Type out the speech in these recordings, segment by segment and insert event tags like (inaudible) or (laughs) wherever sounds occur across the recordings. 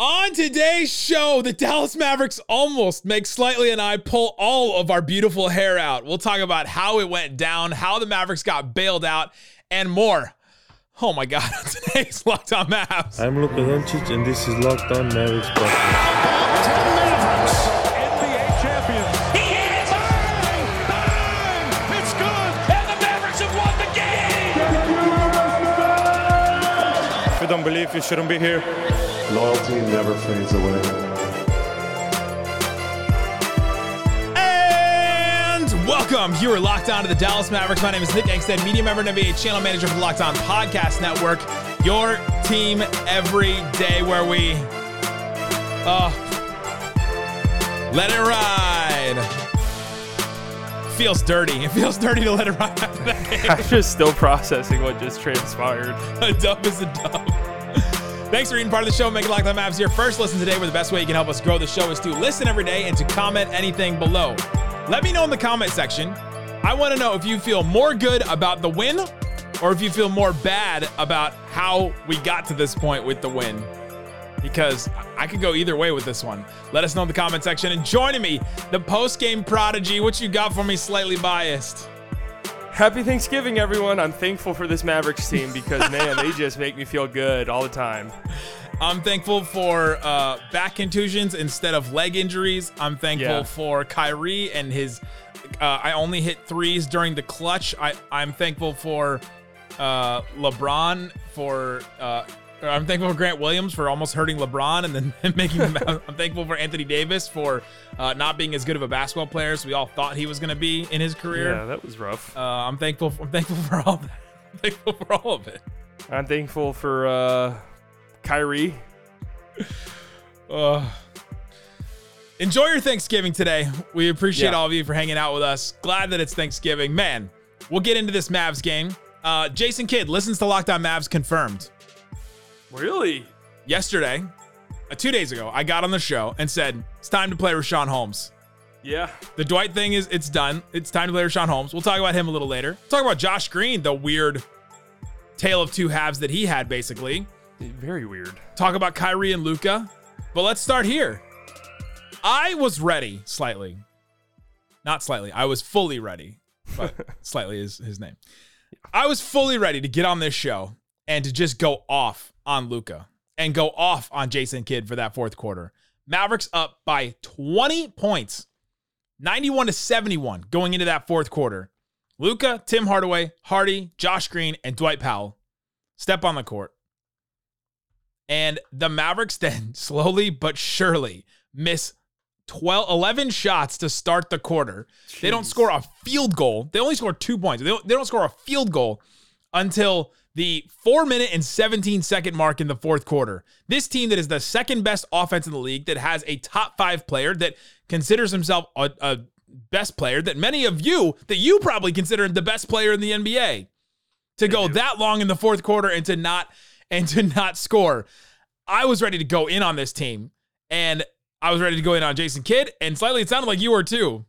On today's show, the Dallas Mavericks almost make Slightly and I pull all of our beautiful hair out. We'll talk about how it went down, how the Mavericks got bailed out, and more. Oh my God, on (laughs) today's Locked On Mavs. I'm Luka Doncic, and this is Locked On Mavericks podcast. NBA champions. He hits! Bang! Bang! It's good! And the Mavericks have won the game! If you don't believe, you shouldn't be here. Loyalty never fades away. And welcome. You are locked on to the Dallas Mavericks. My name is Nick Angstadt, media member and NBA channel manager for the Locked On Podcast Network. Your team every day where we uh let it ride. Feels dirty. It feels dirty to let it ride after that game. I'm just still processing what just transpired. (laughs) a dub is a dub. Thanks for being part of the show. Like the Mavs your first listen today. Where the best way you can help us grow the show is to listen every day and to comment anything below. Let me know in the comment section. I want to know if you feel more good about the win or if you feel more bad about how we got to this point with the win. Because I could go either way with this one. Let us know in the comment section. And joining me, the post game prodigy. What you got for me, slightly biased? Happy Thanksgiving, everyone. I'm thankful for this Mavericks team because, man, they (laughs) just make me feel good all the time. I'm thankful for uh, back contusions instead of leg injuries. I'm thankful Yeah. for Kyrie and his. Uh, I only hit threes during the clutch. I, I'm thankful for uh, LeBron for. I'm thankful for Grant Williams for almost hurting LeBron and then (laughs) making him. I'm thankful for Anthony Davis for uh, not being as good of a basketball player as we all thought he was going to be in his career. Yeah, that was rough. Uh, I'm thankful. I'm thankful for all. That. (laughs) I'm thankful for all of it. I'm thankful for uh, Kyrie. (laughs) Uh, enjoy your Thanksgiving today. We appreciate Yeah. all of you for hanging out with us. Glad that it's Thanksgiving. Man, we'll get into this Mavs game. Uh, Jason Kidd listens to Locked On Mavs confirmed. Really? Yesterday, uh, two days ago, I got on the show and said, it's time to play Richaun Holmes. Yeah. The Dwight thing is, it's done. It's time to play Richaun Holmes. We'll talk about him a little later. talk about Josh Green, the weird tale of two halves that he had, basically. Very weird. talk about Kyrie and Luka. But let's start here. I was ready slightly. Not slightly. I was fully ready. But (laughs) slightly is his name. I was fully ready to get on this show and to just go off on Luka and go off on Jason Kidd for that fourth quarter. Mavericks up by 20 points. 91 to 71 going into that fourth quarter. Luka, Tim Hardaway, Hardy, Josh Green, and Dwight Powell step on the court. And the Mavericks (laughs) then slowly but surely miss 12, 11 shots to start the quarter. They don't score a field goal. They only score two points. They don't, they don't score a field goal until the four minute and 17 second mark in the fourth quarter. This team that is the second best offense in the league, that has a top five player, that considers himself a, a best player, that many of you, that you probably consider the best player in the NBA, to go that long in the fourth quarter and to not and to not score. I was ready to go in on this team, and I was ready to go in on Jason Kidd, and slightly it sounded like you were too.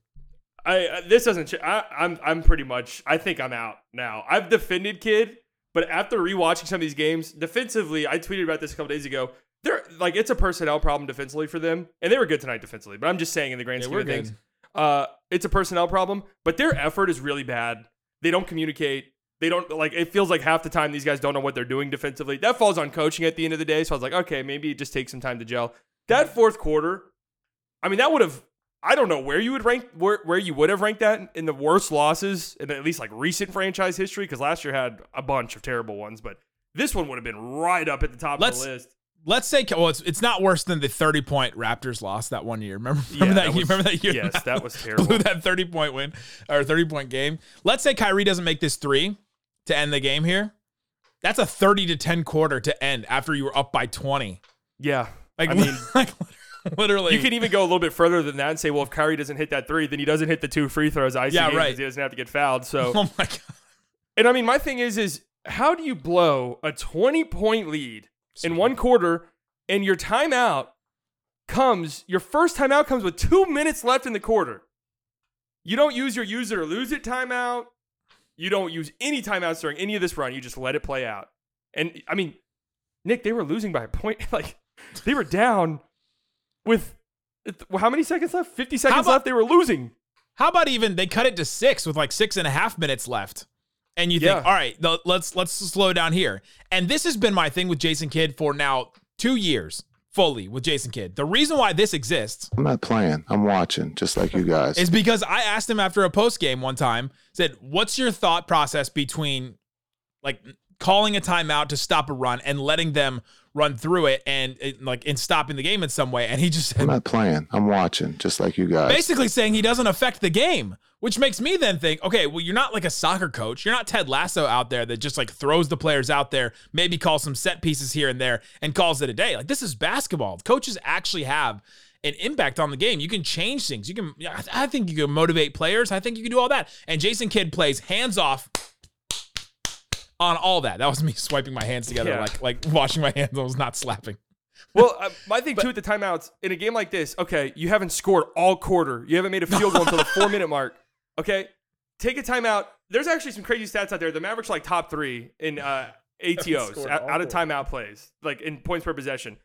I uh, this doesn't. Ch- I, I'm I'm pretty much. I think I'm out now. I've defended Kidd, but after rewatching some of these games, defensively, I tweeted about this a couple days ago. They're like it's a personnel problem defensively for them, and they were good tonight defensively. But I'm just saying in the grand They scheme of things, uh, it's a personnel problem. But their effort is really bad. They don't communicate. They don't like. It feels like half the time these guys don't know what they're doing defensively. That falls on coaching at the end of the day. So I was like, okay, maybe it just takes some time to gel. That fourth quarter, I mean, that would have. I don't know where you would rank where where you would have ranked that in the worst losses in at least like recent franchise history because last year had a bunch of terrible ones, but this one would have been right up at the top Let's- of the list. Let's say, well, it's, it's not worse than the 30 point Raptors loss that one year. Remember, remember Yeah, that, that year? was- remember that year? yes, the that was (laughs) terrible. Blew that 30 point win or 30 point game. Let's say Kyrie doesn't make this three to end the game here. That's a 30 to 10 quarter to end after you were up by 20. Yeah, Like, I (laughs) mean, like (laughs) literally. you can even go a little bit further than that and say, well, if Kyrie doesn't hit that three, then he doesn't hit the two free throws. I Yeah, right. He doesn't have to get fouled. So, (laughs) oh my God. and I mean, my thing is, is how do you blow a twenty point lead in one quarter, and your timeout comes, your first timeout comes with two minutes left in the quarter. You don't use your use it or lose it timeout. You don't use any timeouts during any of this run. You just let it play out. And I mean, Nick, they were losing by a point. (laughs) Like They were down with how many seconds left? 50 seconds about- left. They were losing. How about even they cut it to six with like six and a half minutes left? And you think, all right, th- let's let's slow down here. And this has been my thing with Jason Kidd for now two years fully with Jason Kidd. The reason why this exists I'm not playing. I'm watching, just like you guys. is because I asked him after a post game one time, said, "What's your thought process between like calling a timeout to stop a run and letting them run through it and it, like in stopping the game in some way?" And he just I'm not playing. I'm watching, just like you guys. basically saying he doesn't affect the game, which makes me then think, okay, well, you're not like a soccer coach. You're not Ted Lasso out there that just like throws the players out there, maybe calls some set pieces here and there and calls it a day. Like this is basketball. Coaches actually have an impact on the game. You can change things. You can, I think you can motivate players. I think you can do all that. And Jason Kidd plays hands off on all that. That was me (laughs) swiping my hands together, Yeah. like like washing my hands. I was not slapping. (laughs) Well, uh, my thing too at the timeouts in a game like this, okay, you haven't scored all quarter. You haven't made a field goal until the four (laughs) minute mark. Okay, take a timeout. There's actually some crazy stats out there. The Mavericks are like top three in uh, ATOs, out, out of timeout plays, like in points per possession.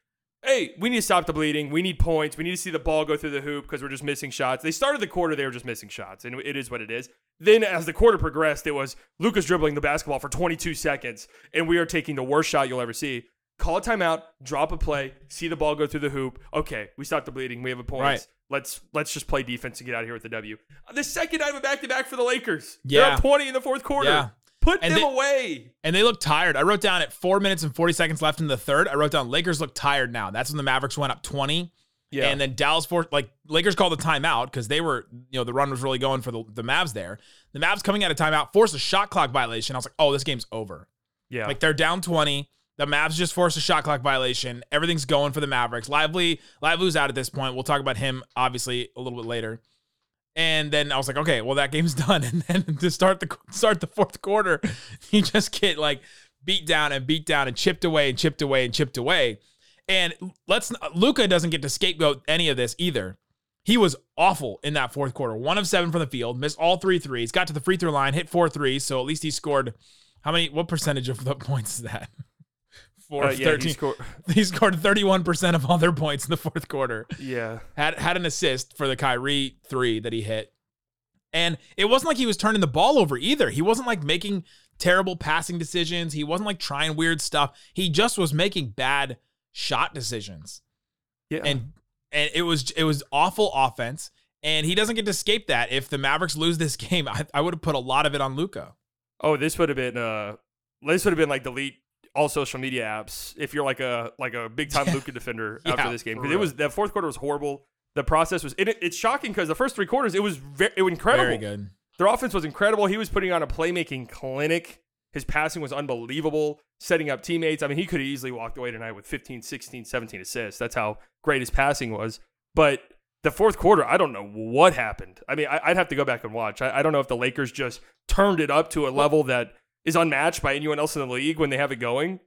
Hey, we need to stop the bleeding. We need points. We need to see the ball go through the hoop because we're just missing shots. They started the quarter, they were just missing shots, and it is what it is. Then, as the quarter progressed, it was Luka's dribbling the basketball for 22 seconds, and we are taking the worst shot you'll ever see. Call a timeout, drop a play, see the ball go through the hoop. Okay, we stopped the bleeding. We have a point. Right. Let's let's just play defense and get out of here with the W. The second night of a back to back for the Lakers. Yeah. They're up 20 in the fourth quarter. Yeah. Put And them they- away. And they look tired. I wrote down at four minutes and 40 seconds left in the third. I wrote down Lakers look tired now. That's when the Mavericks went up 20. Yeah. And then Dallas for like Lakers called the timeout because they were, you know, the run was really going for the, the Mavs there. The Mavs coming out of timeout forced a shot clock violation. I was like, oh, this game's over. yeah. Like they're down 20. The Mavs just forced a shot clock violation. Everything's going for the Mavericks. Lively, Lively's out at this point. We'll talk about him obviously a little bit later. And then I was like, okay, well that game's (laughs) done. And then to start the start the fourth quarter, (laughs) you just get like beat down and beat down and chipped away and chipped away and chipped away. And let's Luka doesn't get to scapegoat any of this either. He was awful in that fourth quarter. One of seven from the field, missed all three threes, got to the free throw line, hit four threes. So at least he scored how many? What percentage of the (laughs) points is that? Four Uh, yeah, he scored- (laughs) He scored 31% of all their points in the fourth quarter. yeah. Had had an assist for the Kyrie three that he hit. And it wasn't like he was turning the ball over either. He wasn't like making terrible passing decisions. He wasn't like trying weird stuff. He just was making bad shot decisions. Yeah. And and it was it was awful offense. And he doesn't get to escape that. If the Mavericks lose this (laughs) game, I, I would have put a lot of it on Luka. Oh, this would have been uh this would have been like delete all social media apps if you're like a like a big time Luka defender (laughs) Yeah, after this game because it was that fourth quarter was horrible. The process was it, it's shocking because the first three quarters it was very, it was incredible. Very good. Their offense was incredible. He was putting on a playmaking clinic. His passing was unbelievable, setting up teammates. I mean, he could have easily walked away tonight with 15, 16, 17 assists. That's how great his passing was. But the fourth quarter, I don't know what happened. I mean, I, I'd have to go back and watch. I, I don't know if the Lakers just turned it up to a level that is unmatched by anyone else in the league when they have it going.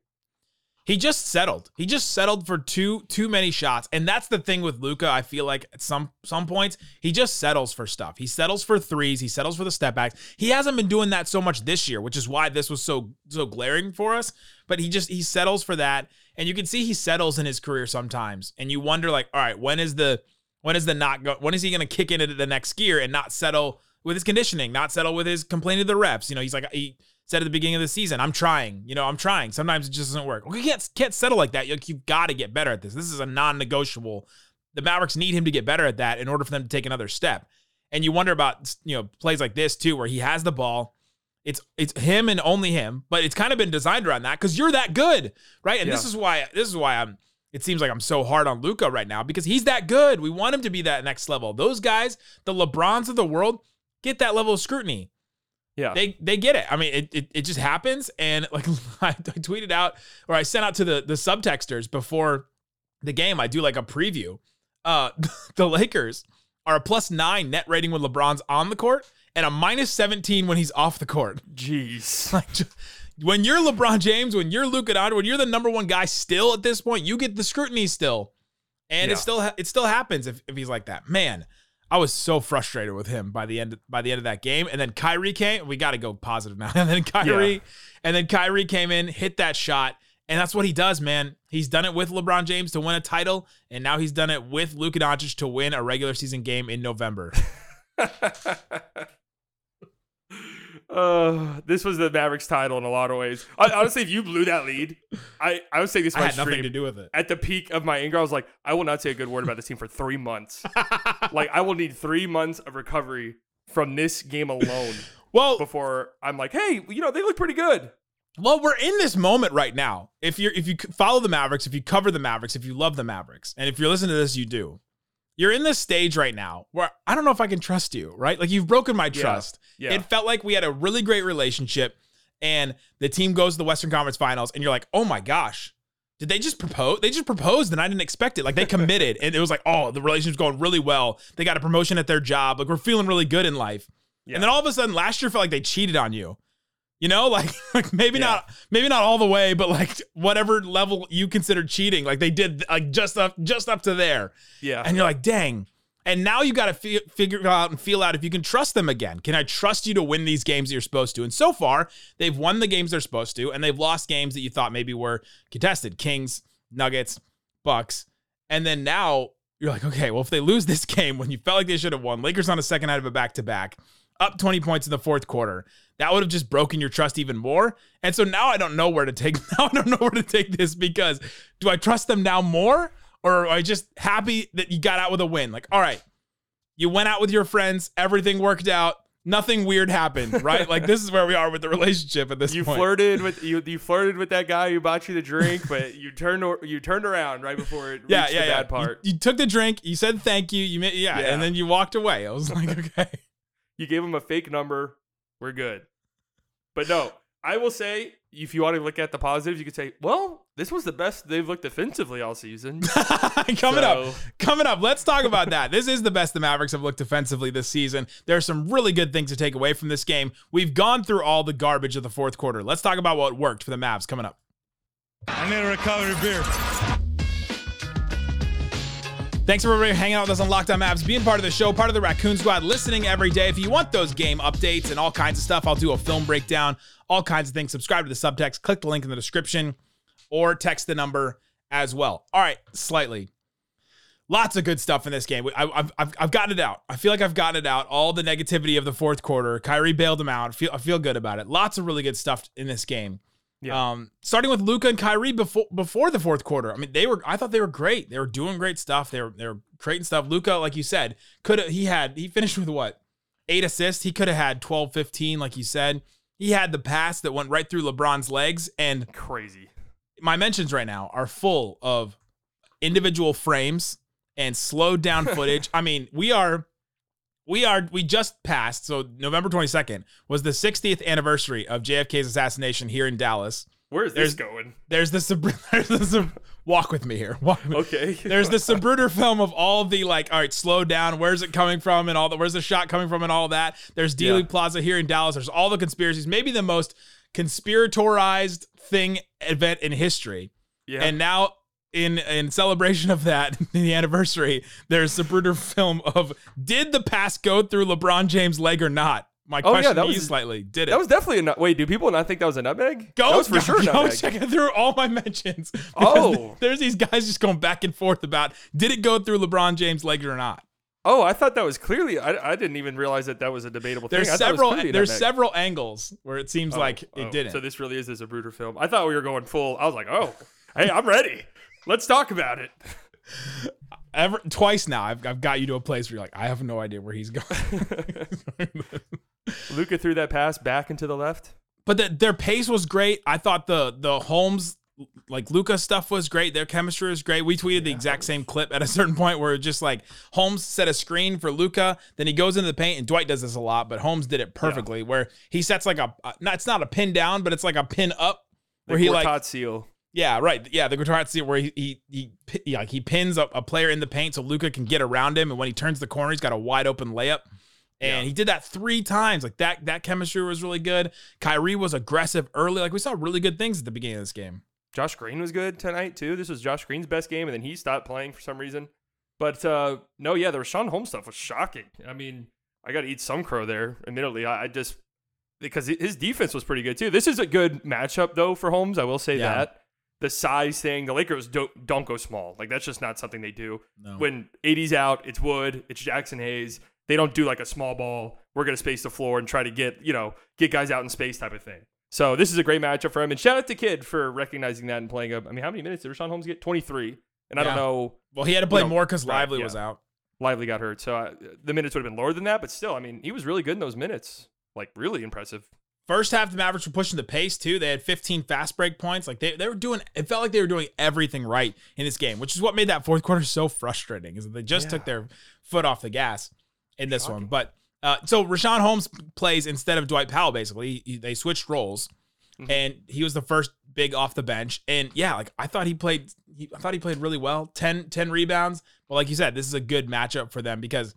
He just settled. He just settled for too too many shots. And that's the thing with Luka. I feel like at some some points, he just settles for stuff. He settles for threes, he settles for the step backs. He hasn't been doing that so much this year, which is why this was so so glaring for us. But he just he settles for that. And you can see he settles in his career sometimes. And you wonder, like, all right, when is the when is the not go when is he gonna kick into the next gear and not settle with his conditioning, not settle with his complaining to the reps? You know, he's like he said at the beginning of the season, I'm trying. You know, I'm trying. Sometimes it just doesn't work. Well, you can't can't settle like that. You, you've got to get better at this. This is a non-negotiable. The Mavericks need him to get better at that in order for them to take another step. And you wonder about you know plays like this too, where he has the ball. It's it's him and only him, but it's kind of been designed around that because you're that good, right? And this is why this is why I'm. It seems like I'm so hard on Luka right now because he's that good. We want him to be that next level. Those guys, the LeBrons of the world, get that level of scrutiny Yeah. they they get it. I mean, it, it, it just happens. And like (laughs) I, tweeted out or I sent out to the the subtexters before the game. I do like a preview. Uh, (laughs) the Lakers are a plus nine net rating when LeBron's on the court and a minus seventeen when he's off the court. Jeez. (laughs) Like ju- when you're LeBron James, when you're Luka Doncic, when you're the number one guy still at this point, you get the scrutiny still, and it still it still happens if, if he's like that. Man, I was so frustrated with him by the end by the end of that game, and then Kyrie came. We got to go positive now. (laughs) And then Kyrie, Yeah. and then Kyrie came in, hit that shot, And that's what he does, man. He's done it with LeBron James to win a title, and now he's done it with Luka Doncic to win a regular season game in November. (laughs) Uh, this was the Mavericks title in a lot of ways. I, honestly, if you blew that lead, I, I was saying this I had nothing to do with it. At the peak of my anger, I was like, I will not say a good word about this team for three months. (laughs) like, I will need three months of recovery from this game alone (laughs) Well, before I'm like, hey, you know, they look pretty good. Well, we're in this moment right now. If you're if you follow the Mavericks, if you cover the Mavericks, if you love the Mavericks, and if you're listening to this, you do. You're in this stage right now where I don't know if I can trust you, right? Like you've broken my Yeah. trust. Yeah. It felt like we had a really great relationship and the team goes to the Western Conference Finals and you're like, "Oh my gosh. Did they just propose? They just proposed and I didn't expect it. Like they committed and it was like, "Oh, the relationship's going really well. They got a promotion at their job. Like we're feeling really good in life." Yeah. And then all of a sudden last year felt like they cheated on you. You know, (laughs) like like maybe Yeah. not maybe not all the way, but like whatever level you consider cheating, like they did like just up just up to there. yeah. And you're like, "Dang." And now you got to fi- figure out and feel out if you can trust them again. Can I trust you to win these games that you're supposed to? And so far, they've won the games they're supposed to, and they've lost games that you thought maybe were contested. Kings, Nuggets, Bucks. And then now you're like, okay, well, if they lose this (laughs) game when you felt like they should have won, Lakers on a second out of a back to back, up 20 points in the fourth quarter, that would have just broken your trust even more. And so now I don't know where to take (laughs) now I don't know where to take this because do I trust them now more? Or am I just happy that you got out with a win? Like, all right, you went out with your friends, everything worked out, nothing weird happened, right? like this is where we are with the relationship at this you point. flirted with you. You flirted with that guy who bought you the drink, but you turned you turned around right before it yeah, reached yeah, the yeah. bad part. You, you took the drink, you said thank you, you made, yeah, Yeah. and then you walked away. I was like, (laughs) okay. You gave him a fake number. We're good. But no, (laughs) I will say, if you want to look at the positives, you could say, well, this was the best they've looked defensively all season. (laughs) coming up, coming up. Let's talk about that. This is the best the Mavericks have looked defensively this season. There are some really good things to take away from this game. We've gone through all the garbage of the fourth quarter. Let's talk about what worked for the Mavs coming up. I need a recovery beer. Thanks for everybody hanging out with us on Locked On Mavs, being part of the show, part of the Raccoon Squad, listening every day. If you want those game updates and all kinds of stuff, I'll do a film breakdown, all kinds of things. Subscribe to the subtext, click the link in the description, or text the number as well. All right, slightly. Lots of good stuff in this game. I, I've, I've, I've gotten it out. I feel like I've gotten it out. All the negativity of the fourth quarter. Kyrie bailed him out. Feel, I feel good about it. Lots of really good stuff in this game. Yeah. Um, starting with Luka and Kyrie before before the fourth quarter. I mean, they were. I thought they were great. They were doing great stuff. They were they were creating stuff. Luka, like you said, could have. He had. He finished with what? Eight assists. He could have had 12, 15, like you said. He had the pass that went right through LeBron's legs. And Crazy. my mentions right now are full of individual frames and slowed down (laughs) footage. I mean, we are we are we just passed so November 22nd was the 60th anniversary of JFK's assassination here in Dallas. Where is There's- this going? There's the sub- (laughs) there's the sub- walk with me here. Walk with- Okay. (laughs) There's the Zapruder film of all the like, all right, slow down. Where's it coming from? And all the where's the shot coming from and all that. There's Dealey Yeah. Plaza here in Dallas. There's all the conspiracies. Maybe the most conspiratorized thing event in history. Yeah. And now in in celebration of that, (laughs) the anniversary, there's a Zapruder film of did the pass go through LeBron James' leg or not? My Oh, yeah, question that was- slightly. Did it? that was definitely a nut. Wait, do people not think that was a nutmeg? Go, that was for go, sure go check it through all my mentions. (laughs) Oh. there's these guys just going back and forth about did it go through LeBron James' leg or not. Oh, I thought that was clearly. I, I didn't even realize that that was a debatable There's thing. I thought it was several there's nutmeg. several angles where it seems Oh, like it oh, didn't. So this really is is a Zapruder film. I thought we were going full. I was like, oh, hey, I'm ready. Let's talk about it. (laughs) Ever, twice now, I've, I've got you to a place where you're like, I have no idea where he's going. (laughs) Luka threw that pass back into the left. but the, their pace was great. I thought the the Holmes like Luka stuff was great. Their chemistry was great. We tweeted the exact same clip at a (laughs) certain point where just like Holmes set a screen for Luka, then he goes into the paint, and Dwight does this a lot, but Holmes did it perfectly. Where he sets like a, a not, it's not a pin down, but it's like a pin up. Where he like seal. Yeah, right. Yeah, the guitar scene where he he he yeah, like he pins a, a player in the paint so Luka can get around him, and when he turns the corner, he's got a wide open layup. And Yeah. he did that three times. Like that that chemistry was really good. Kyrie was aggressive early. Like we saw really good things at the beginning of this game. Josh Green was good tonight too. This was Josh Green's best game, and then he stopped playing for some reason. But uh, no, yeah, the Richaun Holmes stuff was shocking. I mean, I got to eat some crow there. Admittedly, I, I just because his defense was pretty good too. This is a good matchup though for Holmes. I will say Yeah. that. The size thing. The Lakers don't don't go small. Like that's just not something they do. No. When AD's out, it's Wood, it's Jaxson Hayes. They don't do like a small ball. We're gonna space the floor and try to get you know get guys out in space type of thing. So this is a great matchup for him. And shout out to Kidd for recognizing that and playing up. I mean, how many minutes did Richaun Holmes get? 23. And I don't know. Well, he had to play You know, more because right, Lively yeah. was out. Lively got hurt, so uh, the minutes would have been lower than that. But still, I mean, he was really good in those minutes. Like really impressive. First half, the Mavericks were pushing the pace too. They had 15 fast break points. Like they, they were doing, it felt like they were doing everything right in this game, which is what made that fourth quarter so frustrating. Is that they just took their foot off the gas in this one. But uh, so Richaun Holmes plays instead of Dwight Powell. Basically, He- they switched roles, and he was the first big off the bench. And yeah, like I thought he played, he, I thought he played really well. 10, 10 rebounds. But like you said, this is a good matchup for them because.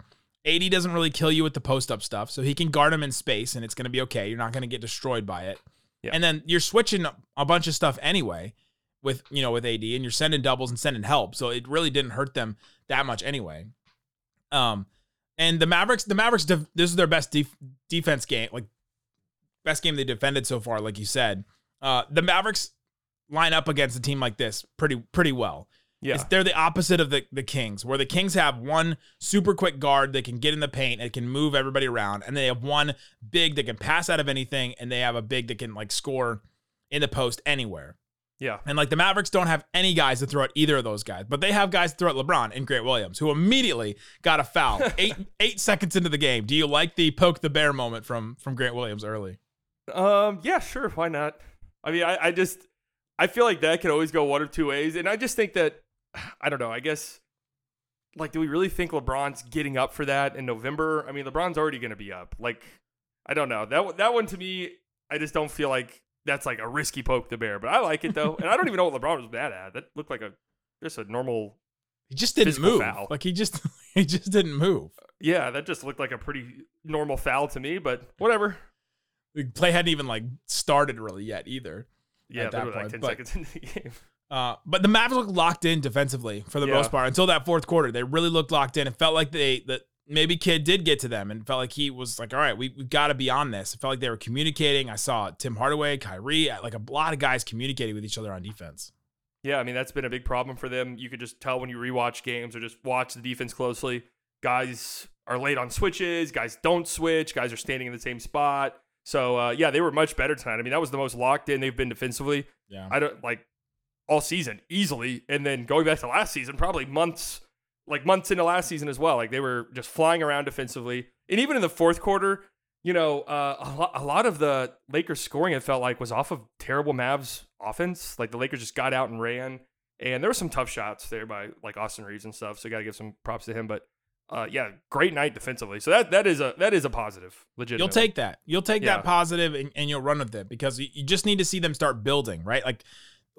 AD doesn't really kill you with the post up stuff, so he can guard him in space and it's going to be okay. You're not going to get destroyed by it. Yeah. And then you're switching a bunch of stuff anyway with, you know, with AD and you're sending doubles and sending help. So it really didn't hurt them that much anyway. Um and the Mavericks, the Mavericks def- this is their best def- defense game, like best game they defended so far like you said. Uh the Mavericks line up against a team like this pretty pretty well. Yeah. It's- they're the opposite of the, the Kings, where the Kings have one super quick guard that can get in the paint and can move everybody around, and they have one big that can pass out of anything, and they have a big that can like score in the post anywhere. Yeah. And like the Mavericks don't have any guys to throw at either of those guys, but they have guys to throw at LeBron and Grant Williams, who immediately got a foul (laughs) eight eight seconds into the game. Do you like the poke the bear moment from from Grant Williams early? Um, yeah, sure. Why not? I mean, I, I just I feel like that can always go one of two ways, and I just think that (sighs) I don't know. I guess like, do we really think LeBron's getting up for that in November? I mean, LeBron's already going to be up. Like, I don't know that one- that one to me. I just don't feel like that's like a risky poke the bear, but I like it though, and I don't even know what LeBron was bad at. That looked like a just a normal. He just didn't move. foul. Like he just (laughs) he just didn't move. Uh, yeah, that just looked like a pretty normal foul to me, but whatever. The play hadn't even like started really yet either. Yeah, At that literally like point, ten but- seconds (laughs) into the game. Uh, but the Mavericks looked locked in defensively for the Yeah. most part until that fourth quarter. They really looked locked in. It felt like they that maybe Kidd did get to them and felt like he was like, all right, we we got to be on this. It felt like they were communicating. I saw Tim Hardaway, Kyrie, like a lot of guys communicating with each other on defense. Yeah, I mean that's been a big problem for them. You could just tell when you rewatch games or just watch the defense closely. Guys are late on switches. Guys don't switch. Guys are standing in the same spot. So uh, yeah, they were much better tonight. I mean that was the most locked in they've been defensively. Yeah. I don't like all season easily. And then going back to last season, probably months, like months into last season as well. Like they were just flying around defensively. And even in the fourth quarter, you know, uh, a, lot, a lot of the Lakers scoring it felt like was off of terrible Mavs offense. Like the Lakers just got out and ran. And there were some tough shots there by like Austin Reaves and stuff. So got to give some props to him. But uh, yeah, great night defensively. So that that is a that is a positive. Legit. You'll take that. You'll take Yeah. that positive and, and you'll run with it because you, you just need to see them start building, right? Like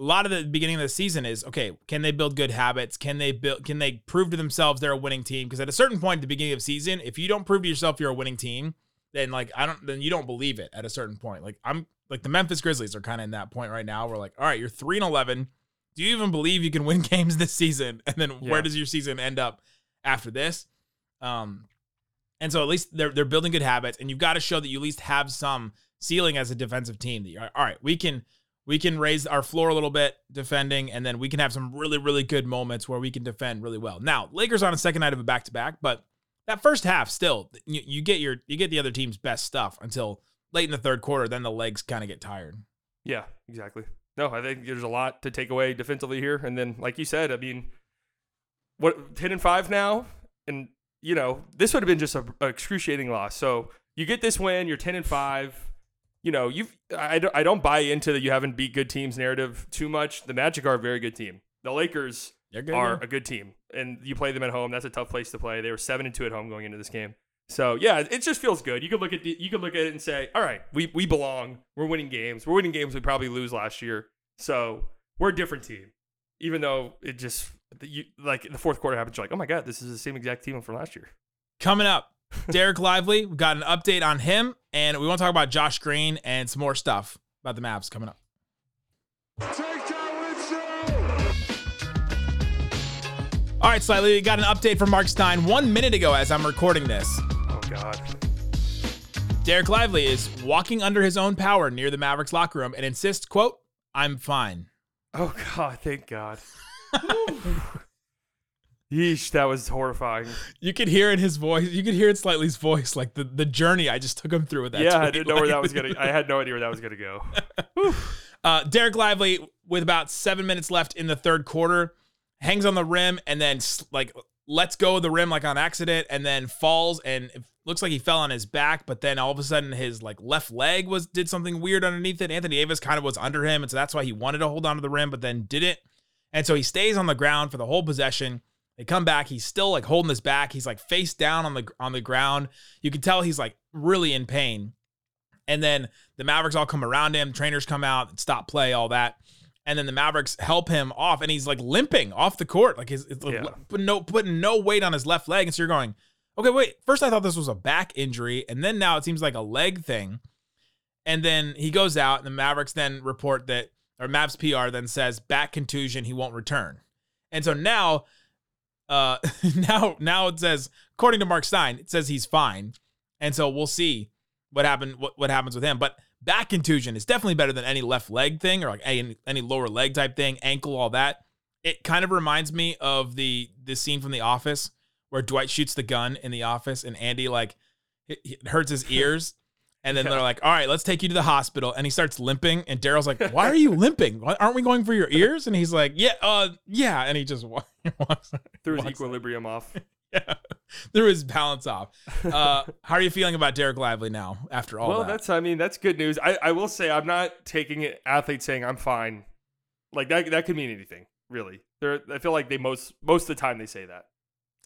a lot of the beginning of the season is okay, can they build good habits? Can they build can they prove to themselves they're a winning team? Because at a certain point at the beginning of the season, if you don't prove to yourself you're a winning team, then like I don't then you don't believe it at a certain point. Like I'm like the Memphis Grizzlies are kind of in that point right now. We're like, all right, you're three and eleven. Do you even believe you can win (laughs) games this season? And then Yeah. where does your season end up after this? Um, and so at least they're they're building good habits, and you've got to show that you at least have some ceiling as a defensive team. That you're all right, we can we can raise our floor a little bit defending, and then we can have some really really good moments where we can defend really well. Now Lakers on a second night of a back to back, but that first half still you, you get your you get the other team's best stuff until late in the third quarter. Then the legs kind of get tired. Yeah, exactly. No, I think there's a lot to take away defensively here. And then, like you said, I mean, what ten and five now, and you know this would have been just a, a excruciating loss. So you get this win, you're ten and five. You know, you've I don't, I don't buy into that you haven't beat good teams narrative too much. The Magic are a very good team. The Lakers good. are yeah. a good team, and you play them at home. That's a tough place to play. They were seven and two at home going into this game. So yeah, it just feels good. You could look at the, you could look at it and say, all right, we we belong. We're winning games. We're winning games we probably lose last year. So we're a different team. Even though it just the- you, like the fourth quarter happens, you're like, oh my god, this is the same exact team from last year. Coming up, Dereck Lively. We've got an update on him, and we want to talk about Josh Green and some more stuff about the Mavs coming up. All right, slightly. We got an update from Mark Stein one minute ago as I'm recording this. Oh god. Dereck Lively is walking under his own power near the Mavericks locker room and insists, quote, I'm fine. Oh God, thank God. (laughs) Yeesh, that was horrifying. You could hear in his voice. You could hear in Slightly's voice, like the, the journey I just took him through with that. yeah, I didn't know where that was (laughs) gonna. I had no idea where that was gonna go. (laughs) Uh, Dereck Lively, with about seven minutes left in the third quarter, hangs on the rim and then like lets go of the rim like on accident, and then falls and it looks like he fell on his back. But then all of a sudden, his like left leg was did something weird underneath it. Anthony Davis kind of was under him, and so that's why he wanted to hold on to the rim, but then didn't. And so he stays on the ground for the whole possession. They come back. He's still like holding his back. He's like face down on the on the ground. You can tell he's like really in pain. And then the Mavericks all come around him. Trainers come out, stop play, all that. And then the Mavericks help him off, and he's like limping off the court, like his, his Yeah. putting no putting no weight on his left leg. And so you're going, okay, wait. First I thought this was a back injury, and then now it seems like a leg thing. And then he goes out, and the Mavericks then report that, or Mavs PR then says back contusion, he won't return. And so now, uh, (laughs) now now it says according to Mark Stein, it says he's fine, and so we'll see what happened what, what happens with him. But back contusion is definitely better than any left leg thing or like any, any lower leg type thing, ankle, all that. It kind of reminds me of the the scene from The Office where Dwight shoots the gun in the office and Andy like it, hurts his ears. And then Yeah. they're like, "All right, let's take you to the hospital." And he starts limping, and Darryl's like, "Why are you (laughs) limping? Why- Aren't we going for your ears?" And he's like, "Yeah, uh, yeah." And he just (laughs) wa- walks, Threw his walks equilibrium off. (laughs) yeah, threw his balance off. Uh, how are you feeling about Dereck Lively now after all well, that? that's I mean that's good news. I, I will say I'm not taking it. Athletes saying I'm fine, like that that could mean anything really. They're, I feel like they most most of the time they say that.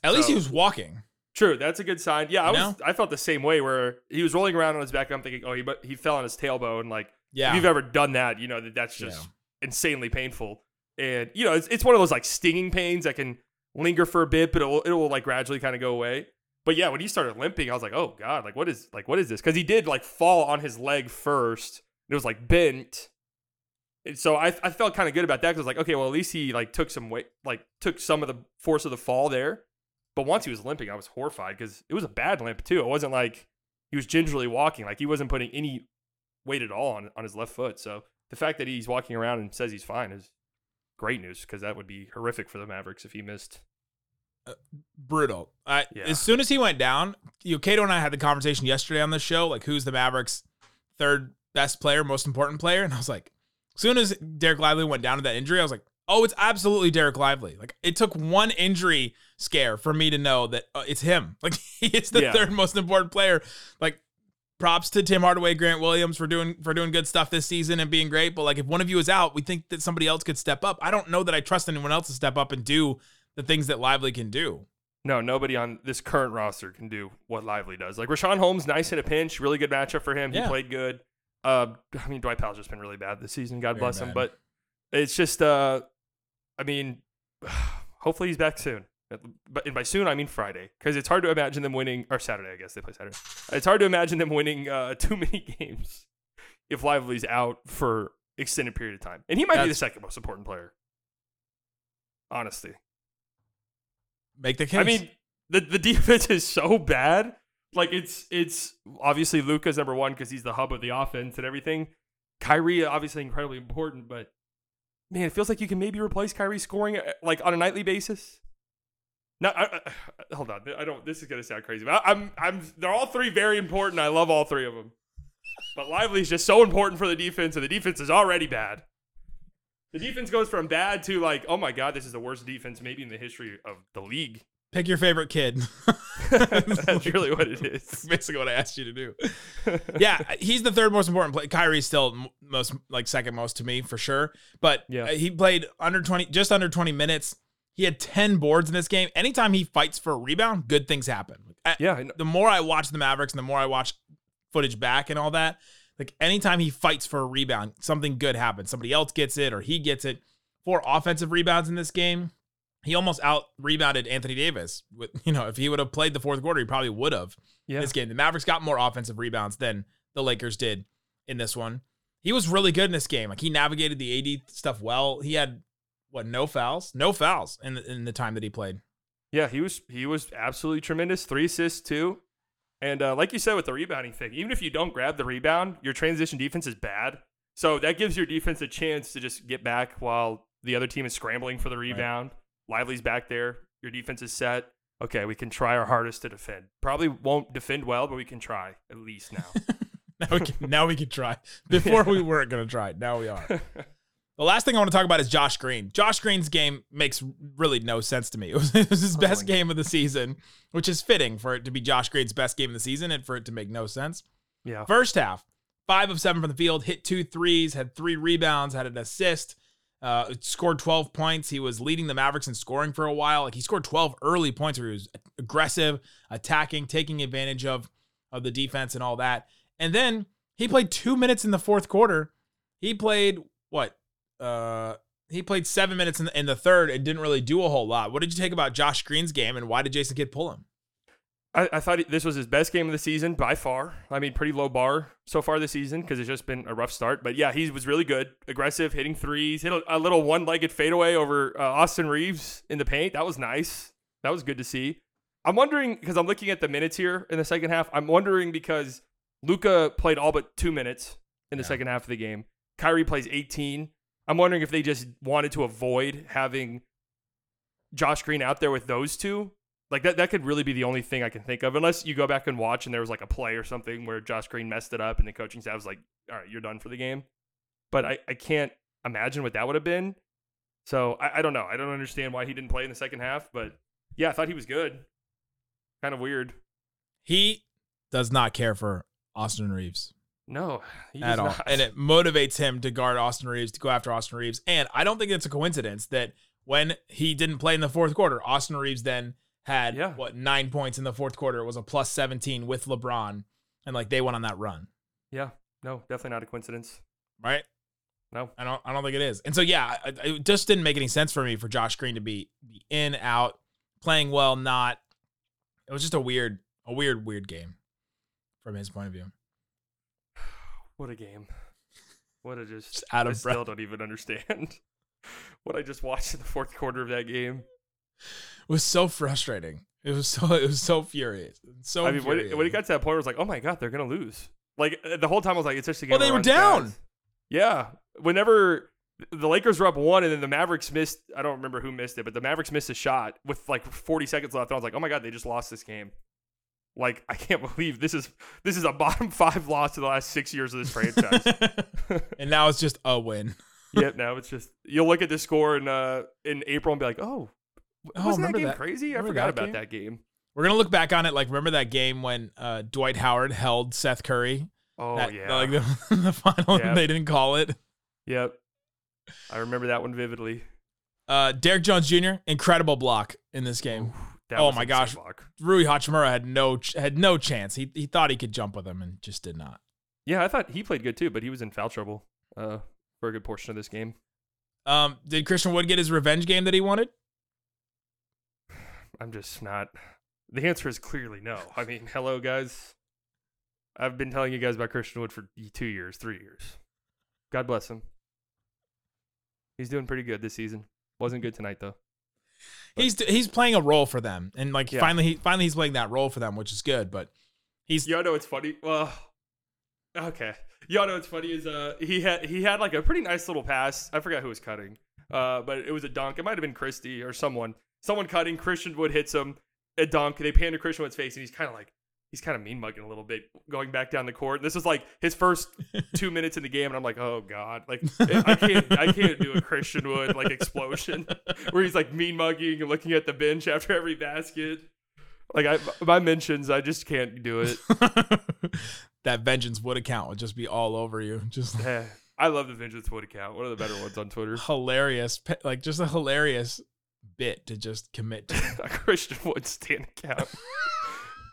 At least he was walking. True, that's a good sign. Yeah, I You was I felt the same way where he was rolling around on his back. I'm thinking, oh, he but he fell on his tailbone. Like Yeah, if you've ever done that, you know that that's just Yeah. insanely painful. And you know, it's it's one of those like stinging pains that can linger for a bit, but it will it will like gradually kind of go away. But yeah, when he started limping, I was like, oh god, like what is like what is this? Because he did like fall on his leg first. It was like bent. And so I, I felt kind of good about that because I was like, okay, well at least he like took some weight, like took some of the force of the fall there. But once he was limping, I was horrified because it was a bad limp too. It wasn't like he was gingerly walking, like he wasn't putting any weight at all on, on his left foot. So the fact that he's walking around and says he's fine is great news because that would be horrific for the Mavericks if he missed. Uh, brutal. I, Yeah. As soon as he went down, you know, Cato and I had the conversation yesterday on the show, like who's the Mavericks' third best player, most important player, and I was like, as soon as Dereck Lively went down to that injury, I was like, oh, it's absolutely Dereck Lively. Like it took one injury scare for me to know that uh, it's him. (laughs) Like he is the Yeah. third most important player. Like props to Tim Hardaway, Grant Williams for doing for doing good stuff this season and being great. But like if one of you is out, we think that somebody else could step up. I don't know that I trust anyone else to step up and do the things that Lively can do. No, nobody on this current roster can do what Lively does. Like Richaun Holmes, nice in a pinch, really good matchup for him. He Yeah. played good. Uh, I mean, Dwight Powell's just been really bad this season. God Very bless him. But it's just, uh, I mean, (sighs) hopefully he's back soon. But and by soon I mean Friday, because it's hard to imagine them winning or Saturday. I guess they play Saturday. It's hard to imagine them winning uh, (laughs) too many games if Lively's out for extended period of time, and he might be the second most important player. Honestly, Make the case. I mean, the the (laughs) defense is so bad. Like it's it's obviously Luka's number one because he's the hub of the offense and everything. Kyrie obviously incredibly important, but man, it feels like you can maybe replace Kyrie scoring uh, like on a nightly basis. No, I, I, (sighs) hold on. I don't. This is gonna sound crazy, but I, I'm I'm. They're all three very important. I love all three of them. But Lively is just so important for the defense, and the defense is already bad. The defense goes from bad to like, oh my god, this is the worst defense maybe in the history of the league. Pick your favorite kid. (laughs) That's really what it is. basically what I asked you to do. yeah, he's the third most important player. Kyrie's still most like second most to me for sure, but Yeah. uh, he played under 20 just under 20 minutes. He had 10 boards in this game. Anytime he fights for a rebound, good things happen. Yeah, I know. The more I watch the Mavericks and the more I watch footage back and all that, like anytime he fights for a rebound, something good happens. Somebody else gets it or he gets it. Four offensive rebounds in this game. He almost out rebounded Anthony Davis. With (laughs) you know, if he would have played the fourth quarter, he probably would have Yeah. this game. The Mavericks got more offensive rebounds than the Lakers did in this one. He was really good in this game. Like he navigated the AD stuff well. He had what no fouls, no fouls in the, in the time that he played. Yeah, he was he was absolutely tremendous. Three assists too, and uh, like you said with the rebounding thing, even if you don't grab the rebound, your transition defense is bad. So that gives your defense a chance to just get back while the other team is scrambling for the rebound. Lively's back there. Your defense is set. Okay, we can try our hardest to defend. Probably won't defend well, but we can try at least now. (laughs) now we can now we can try. (laughs) Before we weren't gonna try. Now we are. (laughs) The last thing I want to talk about is Josh Green. Josh Green's game makes really no sense to me. It was, it was his best game of the season, which is fitting for it to be Josh Green's best game of the season and for it to make no sense. yeah. First half, five of seven from the field, hit two threes, had three rebounds, had an assist, uh, scored 12 points. He was leading the Mavericks in scoring for a while. Like he scored 12 early points where he was aggressive, attacking, taking advantage of, of the defense and all that. And then he played two minutes in the fourth quarter. He played what? Uh, he played seven minutes in the, in the third and didn't really do a whole lot. What did you take about Josh Green's game and why did Jason Kidd pull him? I, I thought this was his best game of the season by far. I mean, pretty low bar so far this season because it's just been a rough start. But yeah, he was really good, aggressive, hitting threes, hit a, a little one-legged fadeaway over uh, Austin Reaves in the paint. That was nice. That was good to see. I'm wondering because I'm looking at the minutes here in the second half. I'm wondering because Luka played all but two minutes in the Yeah. second half of the game. Kyrie plays 18. I'm wondering if they just wanted to avoid having Josh Green out there with those two. Like that, that could really be the only thing I can think of, unless you go back and watch and there was like a play or something where Josh Green messed it up and the coaching staff was like, "All right, you're done for the game." But I, I can't imagine what that would have been. So I, I don't know. I don't understand why he didn't play in the second half. But yeah, I thought he was good. Kind of weird. He does not care for Austin Reaves. No, he at all. not. And it motivates him to guard Austin Reaves, to go after Austin Reaves. And I don't think it's a coincidence that when he didn't play in the fourth quarter, Austin Reaves then had Yeah. what nine points in the fourth quarter. It was a plus 17 with LeBron. And like they went on that run. yeah, no, definitely not a coincidence. Right? No. I don't I don't think it is. And so yeah, I- I- it just didn't make any sense for me for Josh Green to be, be in, out, playing well, not. It was just a weird, a weird, weird game from his point of view. (sighs) What a game. What a just, Just out I of still breath. don't even understand (laughs) what I just watched in the fourth quarter of that game. It was so frustrating. It was so (laughs) it was so furious. So I mean, when it, when it got to that point, I was like, oh my god, they're gonna lose. Like uh, the whole time, I was like, it's just a game. Well, they were down. guys. Yeah. Whenever the Lakers were up one, and then the Mavericks missed. I don't remember who missed it, but the Mavericks missed a shot with like 40 seconds left. And I was like, oh my god, they just lost this game. Like I can't (laughs) believe this is this is a bottom (laughs) five loss to the last six years of this franchise. and now it's just a win. yep. Now it's just you'll look at the score in uh in April and be like, oh, Oh, wasn't that game that- crazy? I forgot that about game? that game. We're gonna look back on it like remember that game when uh, Dwight Howard held Seth Curry. Oh That- yeah. like (laughs) the, the final Yeah. they didn't call it. yep. I remember that one vividly. Uh, Derrick Jones Jr. incredible block in this game. That Oh my gosh. block. Rui Hachimura had no ch- had no chance. He he thought he could jump with him and just did not. Yeah, I thought he played good too, but he was in foul trouble uh, for a good portion of this game. Um, did Christian Wood get his revenge game that he wanted? I'm just not. The answer is clearly no. I mean, (laughs) hello, guys. I've been telling you guys about Christian Wood for two years, three years. God bless him. He's doing pretty good this season. Wasn't good tonight though. He's he's playing a role for them, and like Yeah. finally he finally he's playing that role for them, which is good. But he's Y'all know it's funny? Well, (sighs) okay. Y'all know it's funny is uh he had he had like a pretty nice little pass. I forgot who was cutting, uh, but it was a dunk. It might have been Christie or someone. Someone cutting. Christian Wood hits him a dunk. They pan to Christian Wood's face, and he's kind of like he's kind of mean mugging a little bit, going back down the court. This is like his first (laughs) two minutes in the game, and I'm like, oh god, like I can't I can't do a Christian Wood like explosion (laughs) where he's like mean mugging and looking at the bench after every basket. Like I, my mentions, I just can't do it. (laughs) that vengeance Wood account would just be all over you. Just eh, I love the Vengeance Wood account. One of the better ones on Twitter. hilarious, like just a hilarious bit to just commit to. (laughs) a Christian Wood stand account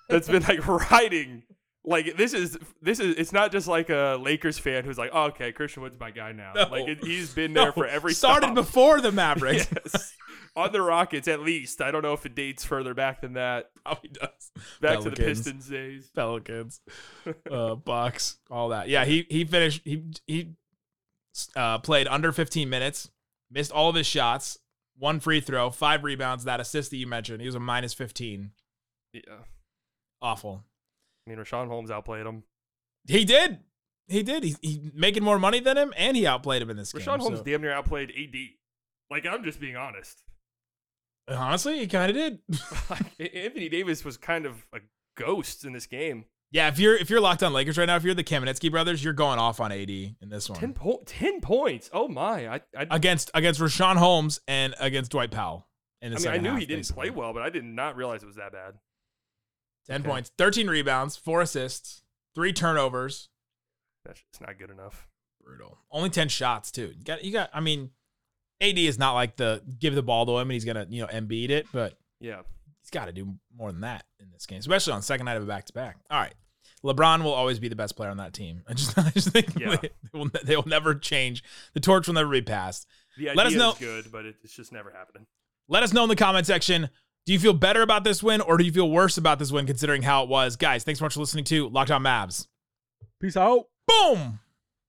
that's been like writing. Like this is this is it's not just like a Lakers fan who's like, oh, okay, Christian Wood's my guy now. No. Like it, he's been there No, for every started stop. before the Mavericks. (laughs) Yes. on the Rockets at least. I don't know if it dates further back than that. Probably does. Back to the Pistons days. Pelicans, (laughs) uh, Bucks, all that. Yeah, he he finished. He he uh, played under 15 minutes, missed all of his shots, one free throw, five rebounds. That assist that you mentioned, he was a minus 15. Yeah. Awful. I mean, Richaun Holmes outplayed him. He did. He did. He, he making more money than him, and he outplayed him in this game. Richaun Holmes so- damn near outplayed AD. Like I'm just being honest. honestly, he kind of did. (laughs) Anthony Davis was kind of a ghost in this game. Yeah, if you're if you're locked on Lakers right now, if you're the Kamenetzky brothers, you're going off on AD in this one 10, po- 10 points. Oh my! I I, against against Richaun Holmes and against Dwight Powell. In the I mean, I knew half, he didn't basically. play well, but I did not realize it was that bad. Ten Okay. points, thirteen rebounds, four assists, three turnovers. That's just not good enough. Brutal. Only ten shots too. You got you got. I mean, AD is not like the give the ball to him and he's gonna you know Embiid it, but Yeah. He's got to do more than that in this game, especially on second night of a back to back. All right. LeBron will always be the best player on that team. I just, (laughs) I just think Yeah. they, will, they will never change. The torch will never be passed. The idea Let us know- is good, but it- it's just never happening. Let us know in the comment section. Do you feel better about this win or do you feel worse about this win considering how it was? Guys, thanks so much for listening to Locked On Mavs. Peace out. Boom.